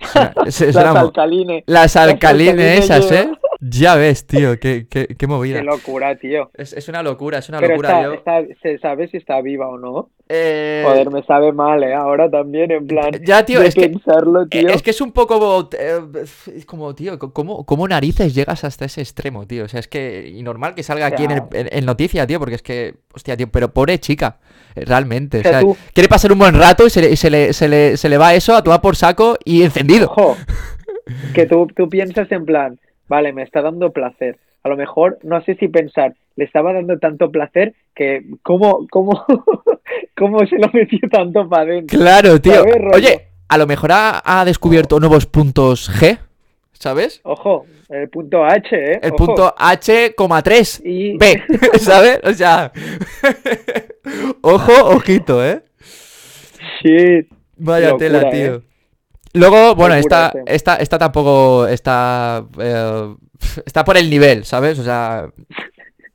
O sea, eso- eso Las era alcalines. Las alcalines alcalines esas. ¿eh? Ya ves, tío. Qué, qué, qué movida. Qué locura, tío. Es, es una locura, es una Pero locura. está, yo- está- se sabe si está viva o no. Eh, Joder, me sabe mal, eh. Ahora también, en plan. Ya, tío, de es que- tío. Es que es un poco. eh, es como, tío, ¿cómo, ¿cómo narices llegas hasta ese extremo, tío? O sea, es que. Y normal que salga aquí en, el- en- en noticia, tío, porque es que. Hostia, tío, pero pobre chica. eh, Realmente. O sea, tú- quiere pasar un buen rato y se le, y se le, se le, se le va eso a tomar por saco y encendido. Ojo, que tú, tú piensas en plan, vale, me está dando placer. A lo mejor, no sé si pensar, le estaba dando tanto placer que, ¿cómo, cómo, cómo se lo metió tanto para adentro? Claro, tío. Oye, a lo mejor ha, ha descubierto nuevos puntos G, ¿sabes? Ojo, el punto H, ¿eh? El Ojo. punto H,3 Y... B, ¿sabes? O sea. Ojo, ojito, ¿eh? Shit. Vaya Locura, tela, ¿eh? Luego, bueno, esta, esta, esta tampoco está. eh, está por el nivel, ¿sabes? O sea.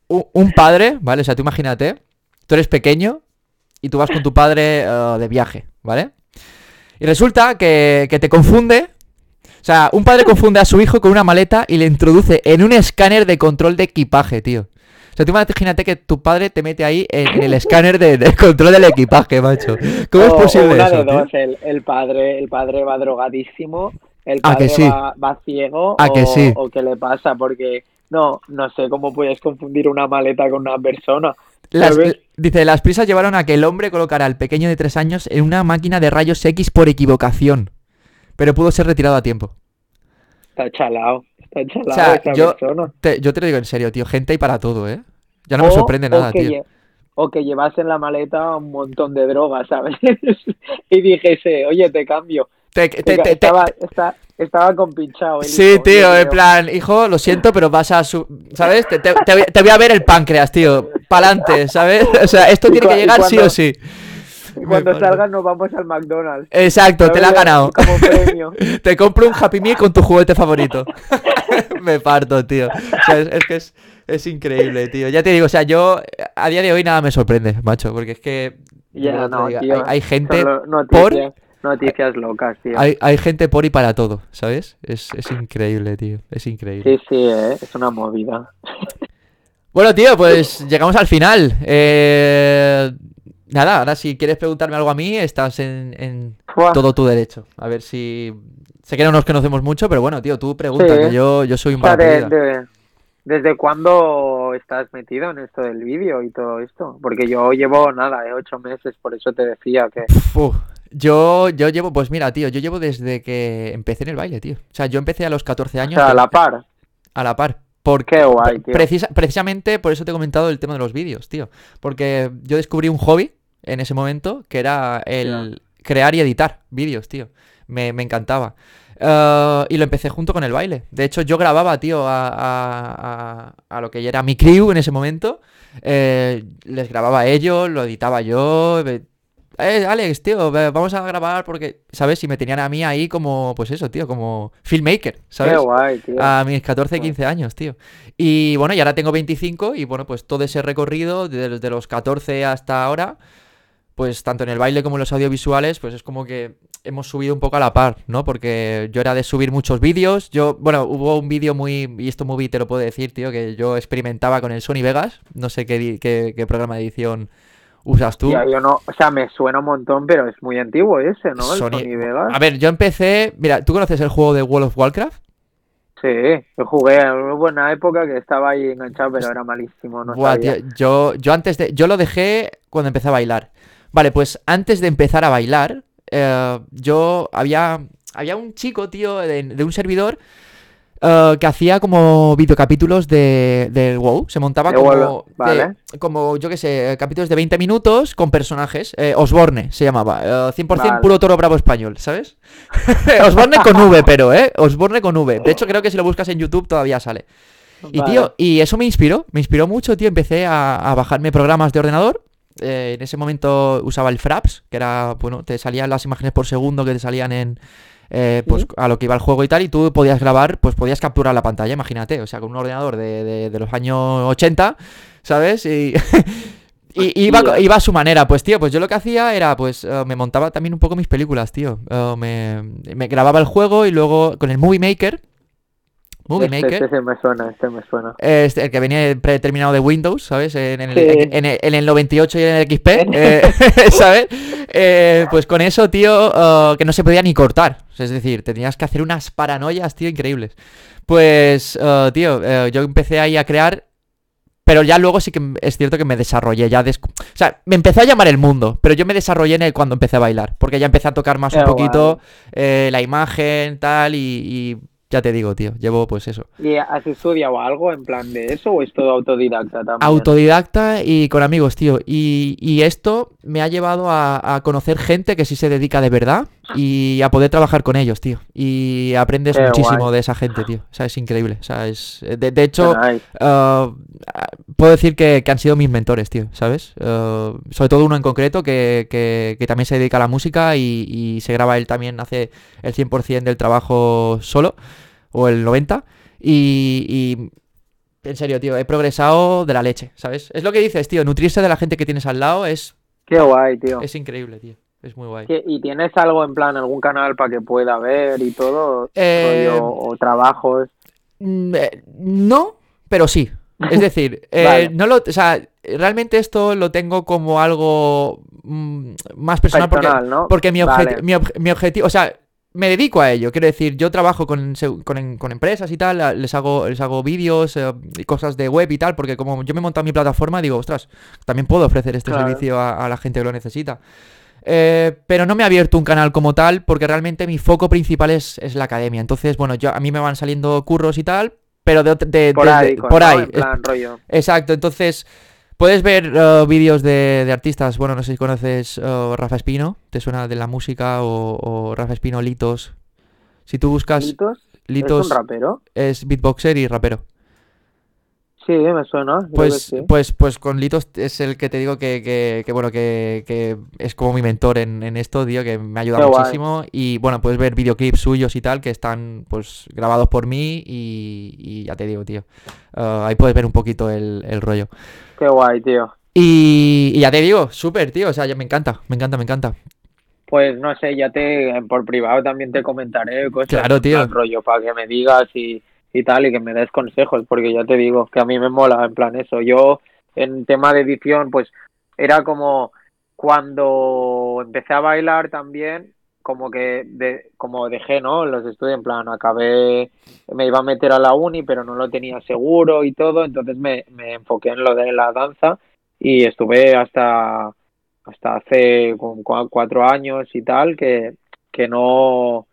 Un, un padre, ¿vale? O sea, tú imagínate. Tú eres pequeño y tú vas con tu padre eh, de viaje, ¿vale? Y resulta que, que te confunde. O sea, un padre confunde a su hijo con una maleta y le introduce en un escáner de control de equipaje, tío. O sea, tú imagínate que tu padre te mete ahí en, en el escáner de, control del equipaje, macho. ¿Cómo es O- posible una eso, de dos, el, el padre, el padre va drogadísimo, el ¿A que padre sí? va, va ciego ¿A o, que sí? o qué le pasa, porque no, no sé cómo puedes confundir una maleta con una persona. Dice, las prisas llevaron a que el hombre colocara al pequeño de tres años en una máquina de rayos X por equivocación. Pero pudo ser retirado a tiempo. Está chalado O sea, esa yo- persona. Te- yo te lo digo en serio, tío. Gente hay para todo, ¿eh? Ya no O- me sorprende o nada, que tío. lle- O que llevas en la maleta un montón de drogas, ¿sabes? y dijese, oye, te cambio. Te- te- estaba, está- estaba compinchado. el Sí, hijo, tío, en plan, hijo, lo siento, pero vas a su... ¿Sabes? Te, voy- a ver el páncreas, tío. Pa'lante, ¿sabes? O sea, esto tiene que llegar sí o sí. Y Cuando Me salgan nos vamos al McDonald's. Exacto, te la has ganado. Como premio. Te compro un Happy Meal con tu juguete favorito. Me parto, tío. O sea, es, es que es, es increíble, tío. Ya te digo, o sea, yo a día de hoy nada me sorprende, macho, porque es que... Ya, no, diga, tío. hay, hay gente por... noticias, noticias locas, tío. Hay, hay gente por y para todo, ¿sabes? Es, es increíble, tío. Es increíble. Sí, sí, eh, es una movida. Bueno, tío, pues llegamos al final. Eh, Nada, ahora si quieres preguntarme algo a mí, estás en, todo tu derecho. A ver si... Sé que no nos conocemos mucho, pero bueno, tío, tú pregunta, Sí. que yo, yo soy un O sea, de- paracaídas. de- ¿Desde cuándo estás metido en esto del vídeo y todo esto? Porque yo llevo nada, eh, ocho meses, por eso te decía que... Uf, yo, yo llevo, pues mira, tío, yo llevo desde que empecé en el baile, tío. O sea, yo empecé a los 14 O años sea, a la par. a la par. Porque Qué guay, tío. precisa- precisamente por eso te he comentado el tema de los vídeos, tío. Porque yo descubrí un hobby en ese momento que era el crear y editar vídeos, tío. Me, me encantaba. Eh, y lo empecé junto con el baile. De hecho, yo grababa, tío, a, a- a- a lo que ya era mi crew en ese momento. Eh, les grababa a ellos, lo editaba yo. eh, Alex, tío, vamos a grabar porque, ¿sabes? Y me tenían a mí ahí como, pues eso, tío, como filmmaker, ¿sabes? Qué guay, tío. A mis 14, Guay. 15 años, tío. Y bueno, y ahora tengo 25 y bueno, pues todo ese recorrido desde los 14 hasta ahora, pues tanto en el baile como en los audiovisuales, pues es como que hemos subido un poco a la par, ¿no? Porque yo era de subir muchos vídeos. Yo, bueno, hubo un vídeo muy, y esto muy te lo puedo decir, tío, que yo experimentaba con el Sony Vegas. No sé qué, qué, qué programa de edición usas tú. Ya, yo no, o sea, me suena un montón, pero es muy antiguo ese, ¿no? El Sony- Sony Vegas. A ver, yo empecé, mira, ¿tú conoces el juego de World of Warcraft? Sí, yo jugué en una buena época que estaba ahí enganchado, pero era malísimo, no Buah, sabía. tío, yo, yo antes de. Yo lo dejé cuando empecé a bailar. Vale, pues antes de empezar a bailar, eh, yo había. Había un chico, tío, de, de un servidor. eh, que hacía como videocapítulos de, del WoW. Se montaba como, WoW, vale. de- como, yo qué sé, capítulos de 20 minutos con personajes. Eh, Osborne se llamaba. eh, 100% Vale. puro toro bravo español, ¿sabes? Osborne con V, pero, ¿eh? Osborne con V. De hecho, creo que si lo buscas en YouTube todavía sale. Y Vale. tío, y eso me inspiró, me inspiró mucho, tío. Empecé a, a bajarme programas de ordenador. Eh, en ese momento usaba el Fraps, que era, bueno, te salían las imágenes por segundo que te salían en, eh, pues Sí. a lo que iba el juego y tal, y tú podías grabar, pues podías capturar la pantalla, imagínate, o sea, con un ordenador de, de- de los años 80, ¿sabes? Y, y iba, Hostia. iba a su manera, pues tío, pues yo lo que hacía era, pues eh, me montaba también un poco mis películas, tío. Eh, me, me grababa el juego y luego con el Movie Maker. Movie Este, Maker. este me suena, este me suena. Este, el que venía predeterminado de Windows, ¿sabes? En, el, Sí. en el- en el 98 y en el XP, eh, ¿sabes? Eh, pues con eso, tío, eh, que no se podía ni cortar. Es decir, tenías que hacer unas paranoias, tío, increíbles. Pues, eh, tío, eh, yo empecé ahí a crear, pero ya luego sí que es cierto que me desarrollé. Ya des- O sea, me empezó a llamar el mundo, pero yo me desarrollé en el cuando empecé a bailar, porque ya empecé a tocar más un Qué poquito eh, la imagen, tal, y, y ya te digo, tío, llevo pues eso. ¿Y has estudiado algo en plan de eso o es todo autodidacta también? Autodidacta y con amigos, tío. Y, y esto me ha llevado a, a conocer gente que sí se dedica de verdad y a poder trabajar con ellos, tío. Y aprendes Qué muchísimo guay. de esa gente, tío. O sea, es increíble. O sea, es... De, de hecho, ah, puedo decir que, que han sido mis mentores, tío, ¿sabes? Ah, sobre todo uno en concreto que, que- que también se dedica a la música y, y se graba él también, hace el 100% del trabajo solo, o el 90%. Y, y en serio, tío, he progresado de la leche, ¿sabes? Es lo que dices, tío, nutrirse de la gente que tienes al lado es, Qué guay, tío. es increíble, tío. Es muy guay. ¿Qué- ¿Y tienes algo en plan, algún canal para que pueda ver y todo? Eh, o trabajos. Mm, eh, no, pero sí. Es decir, eh, Vale. no lo, o sea, realmente esto lo tengo como algo mm, más personal, Personal, porque, ¿no? porque mi, obje- Vale. mi, ob- mi objetivo, o sea, me dedico a ello. Quiero decir, yo trabajo con, con, con empresas y tal, les hago, les hago vídeos eh, y cosas de web y tal, porque como yo me he montado mi plataforma, digo, ostras, también puedo ofrecer este Claro. servicio a, a la gente que lo necesita. Eh, pero no me he abierto un canal como tal porque realmente mi foco principal es, es la academia. Entonces, bueno, yo, a mí me van saliendo curros y tal, pero de, de- Por de- ahí, de- con- por ¿no? ahí. En plan, rollo. Exacto, entonces puedes ver eh, vídeos de, de artistas, bueno, no sé si conoces eh, Rafa Espino, ¿te suena de la música? O, o Rafa Espino Litos. Si tú buscas ¿Litos? ¿Es un rapero? es beatboxer y rapero. Sí, me suena. Pues, sí. pues, pues con Litos es el que te digo que, que, que, bueno, que, que es como mi mentor en, en esto, tío, que me ha ayudado Qué guay. muchísimo. Y bueno, puedes ver videoclips suyos y tal, que están pues grabados por mí y, y ya te digo, tío. eh, ahí puedes ver un poquito el, el rollo. Qué guay, tío. Y, y ya te digo, súper, tío, o sea, ya me encanta, me encanta, me encanta. Pues no sé, ya te, por privado también te comentaré cosas. Claro, tío. rollo, para que me digas y, y tal, y que me des consejos, porque ya te digo que a mí me mola, en plan eso. Yo, en tema de edición, pues era como cuando empecé a bailar también, como que de, como dejé, ¿no? Los estudios, en plan, acabé, me iba a meter a la uni, pero no lo tenía seguro y todo, entonces me, me enfoqué en lo de la danza y estuve hasta hasta hace cuatro años y tal que, que no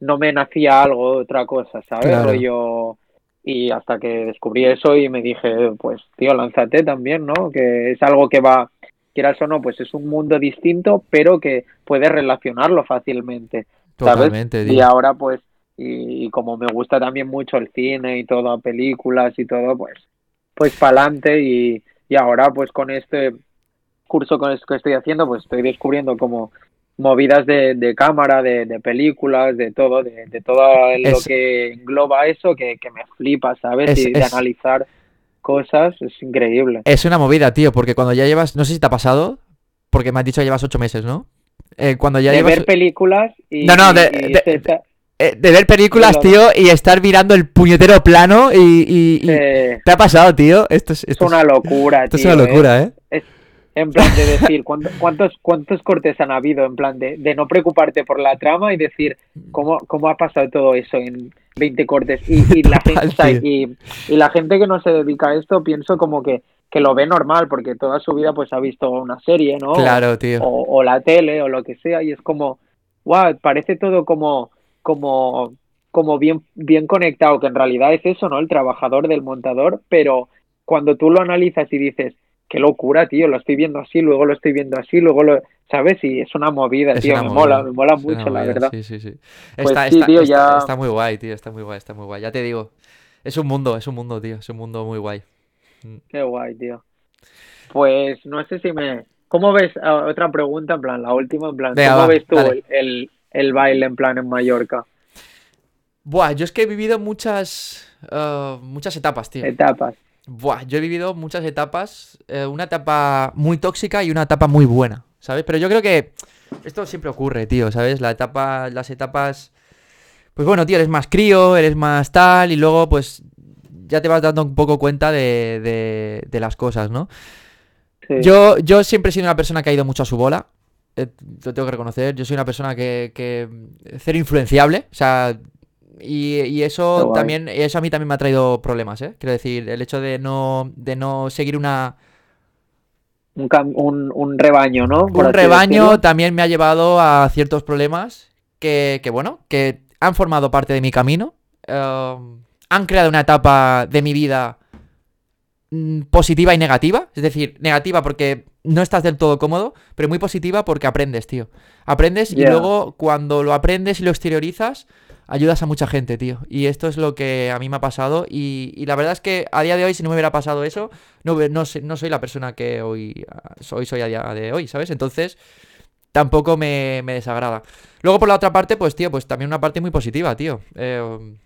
no me nacía algo otra cosa sabes Claro. rollo y hasta que descubrí eso y me dije pues tío lánzate también no que es algo que va quieras o no pues es un mundo distinto pero que puedes relacionarlo fácilmente ¿sabes? Totalmente, y tío. ahora pues y, y como me gusta también mucho el cine y todo películas y todo pues pues para adelante y, y ahora pues con este curso con esto que estoy haciendo pues estoy descubriendo como movidas de, de cámara, de, de películas, de todo, de, de todo lo que engloba eso que, que me flipa, ¿sabes? Es- y de es- analizar cosas es increíble. Es una movida, tío, porque cuando ya llevas, no sé si te ha pasado, porque me has dicho que llevas ocho meses, ¿no? Eh, cuando ya de llevas... ver películas y, No, no, de- y- y de- esta- eh, de ver películas, tío, y estar mirando el puñetero plano y... y- y- eh, ¿Te ha pasado, tío? Esto es, es esto es- una locura, esto es una ¿eh? locura, ¿eh? En plan de decir, ¿cuánto- ¿cuántos, cuántos cortes han habido? En plan de, de no preocuparte por la trama y decir, ¿cómo, cómo ha pasado todo eso en 20 cortes? Y, y la, gente, y la gente que no se dedica a esto, pienso como que, que lo ve normal, porque toda su vida pues ha visto una serie, ¿no? Claro, tío. O, o la tele o lo que sea, y es como, wow, parece todo como, como, como bien, bien conectado, que en realidad es eso, ¿no? El trabajador del montador, pero cuando tú lo analizas y dices, qué locura, tío, lo estoy viendo así, luego lo estoy viendo así, luego lo... ¿Sabes? Y es una movida, Es tío, una me movida, mola, me mola mucho, la verdad. Sí, sí, sí. Pues Está, sí, está- tío, está- ya- está muy guay, tío, está muy guay, está muy guay. Ya te digo, es un mundo, es un mundo, tío, es un mundo muy guay. Qué guay, tío. Pues no sé si me... ¿Cómo ves? ah, otra pregunta, en plan, la última, en plan, Venga, ¿cómo va, ves tú el, el, el baile en plan en Mallorca? Buah, yo es que he vivido muchas, eh, muchas etapas, tío. Etapas. Buah, yo he vivido muchas etapas, eh, una etapa muy tóxica y una etapa muy buena, ¿sabes? Pero yo creo que esto siempre ocurre, tío, ¿sabes? La etapa, las etapas, pues bueno, tío, eres más crío, eres más tal y luego pues ya te vas dando un poco cuenta de, de, de las cosas, ¿no? Sí. Yo, yo siempre he sido una persona que ha ido mucho a su bola. eh, lo tengo que reconocer. Yo soy una persona que, que cero influenciable. O sea, y, eso también, eso a mí también me ha traído problemas, ¿eh? Quiero decir, el hecho de no, de no seguir una, Un, cam- un, un rebaño, ¿no? Por un rebaño decirlo. también me ha llevado a ciertos problemas que, que, bueno, que han formado parte de mi camino. eh, han creado una etapa de mi vida mm, positiva y negativa. Es decir, negativa porque no estás del todo cómodo, pero muy positiva porque aprendes, tío. Aprendes y luego cuando lo aprendes y lo exteriorizas, ayudas a mucha gente, tío. Y esto es lo que a mí me ha pasado. Y, la verdad es que a día de hoy, si no me hubiera pasado eso, no, no, no soy la persona que hoy ah, soy, soy a día de hoy, ¿sabes? Entonces, tampoco me, me desagrada. Luego, por la otra parte, pues, tío, pues también una parte muy positiva, tío. Eh,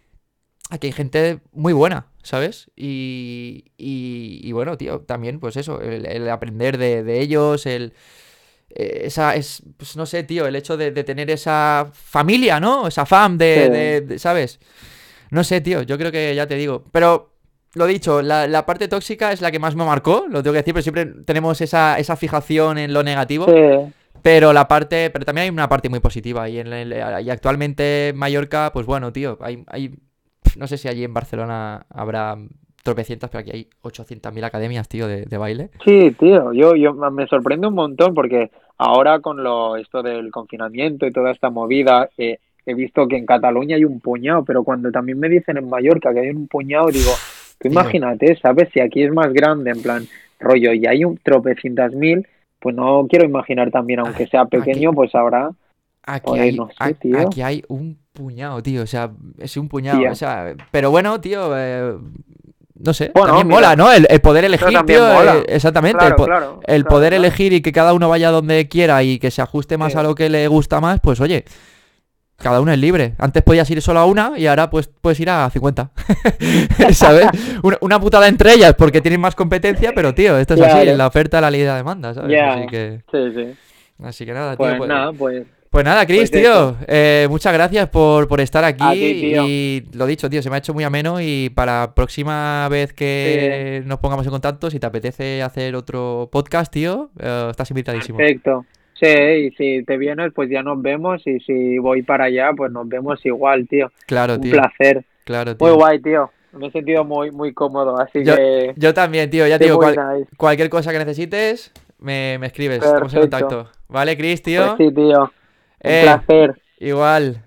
aquí hay gente muy buena, ¿sabes? Y, y, bueno, tío, también, pues eso, el, el aprender de, de ellos, el... eh, Esa es, pues no sé, tío, el hecho de, de tener esa familia, ¿no? Esa fam de, Sí. de- de- ¿sabes? No sé, tío, yo creo que ya te digo. Pero, lo dicho, la, la parte tóxica es la que más me marcó, lo tengo que decir, pero siempre tenemos esa, esa fijación en lo negativo. Sí. Pero la parte, pero también hay una parte muy positiva. Y, en el- y actualmente en Mallorca, pues bueno, tío, hay, hay, no sé si allí en Barcelona habrá tropecientas, pero aquí hay 800.000 academias, tío, de, de baile. Sí, tío, yo, yo me sorprende un montón porque ahora con lo esto del confinamiento y toda esta movida, eh, he visto que en Cataluña hay un puñado, pero cuando también me dicen en Mallorca que hay un puñado, digo, tú imagínate, ¿sabes? Si aquí es más grande, en plan, rollo, y hay un tropecientas mil, pues no quiero imaginar también, aunque sea Aquí- pequeño, pues ahora, Aquí Joder, hay, no sé, a- tío. aquí hay un puñado, tío. O sea, es un puñado. O sea, pero bueno, tío, eh, no sé. Bueno, también mira. mola, ¿no? El, el poder elegir, tío. mola. eh, exactamente. claro, el, po- claro, el claro, poder elegir y que cada uno vaya donde quiera y que se ajuste más Sí. a lo que le gusta más, pues oye, cada uno es libre. Antes podías ir solo a una y ahora pues puedes ir a 50. ¿Sabes? Una, una putada entre ellas porque tienen más competencia, pero tío, esto es así, la oferta, la ley de la demanda, ¿sabes? Así que, Sí, sí. así que nada, tío. Pues pues- nada, pues pues nada, Chris, Pues tío, eh, muchas gracias por, por estar aquí ti, y lo dicho, tío, se me ha hecho muy ameno y para la próxima vez que nos pongamos en contacto, si te apetece hacer otro podcast, tío, eh, estás invitadísimo. Perfecto. Sí, y si te vienes, pues ya nos vemos. Y si voy para allá, pues nos vemos igual, tío. Claro, Un tío, placer. claro, Muy tío. guay, tío. Me he sentido muy, muy cómodo. Así Yo, que. yo también, tío, ya te digo, muy cual- cualquier cosa que necesites, me, me escribes, estamos en contacto. ¿Vale, Chris, tío? Pues sí, tío. Un eh, placer. Igual.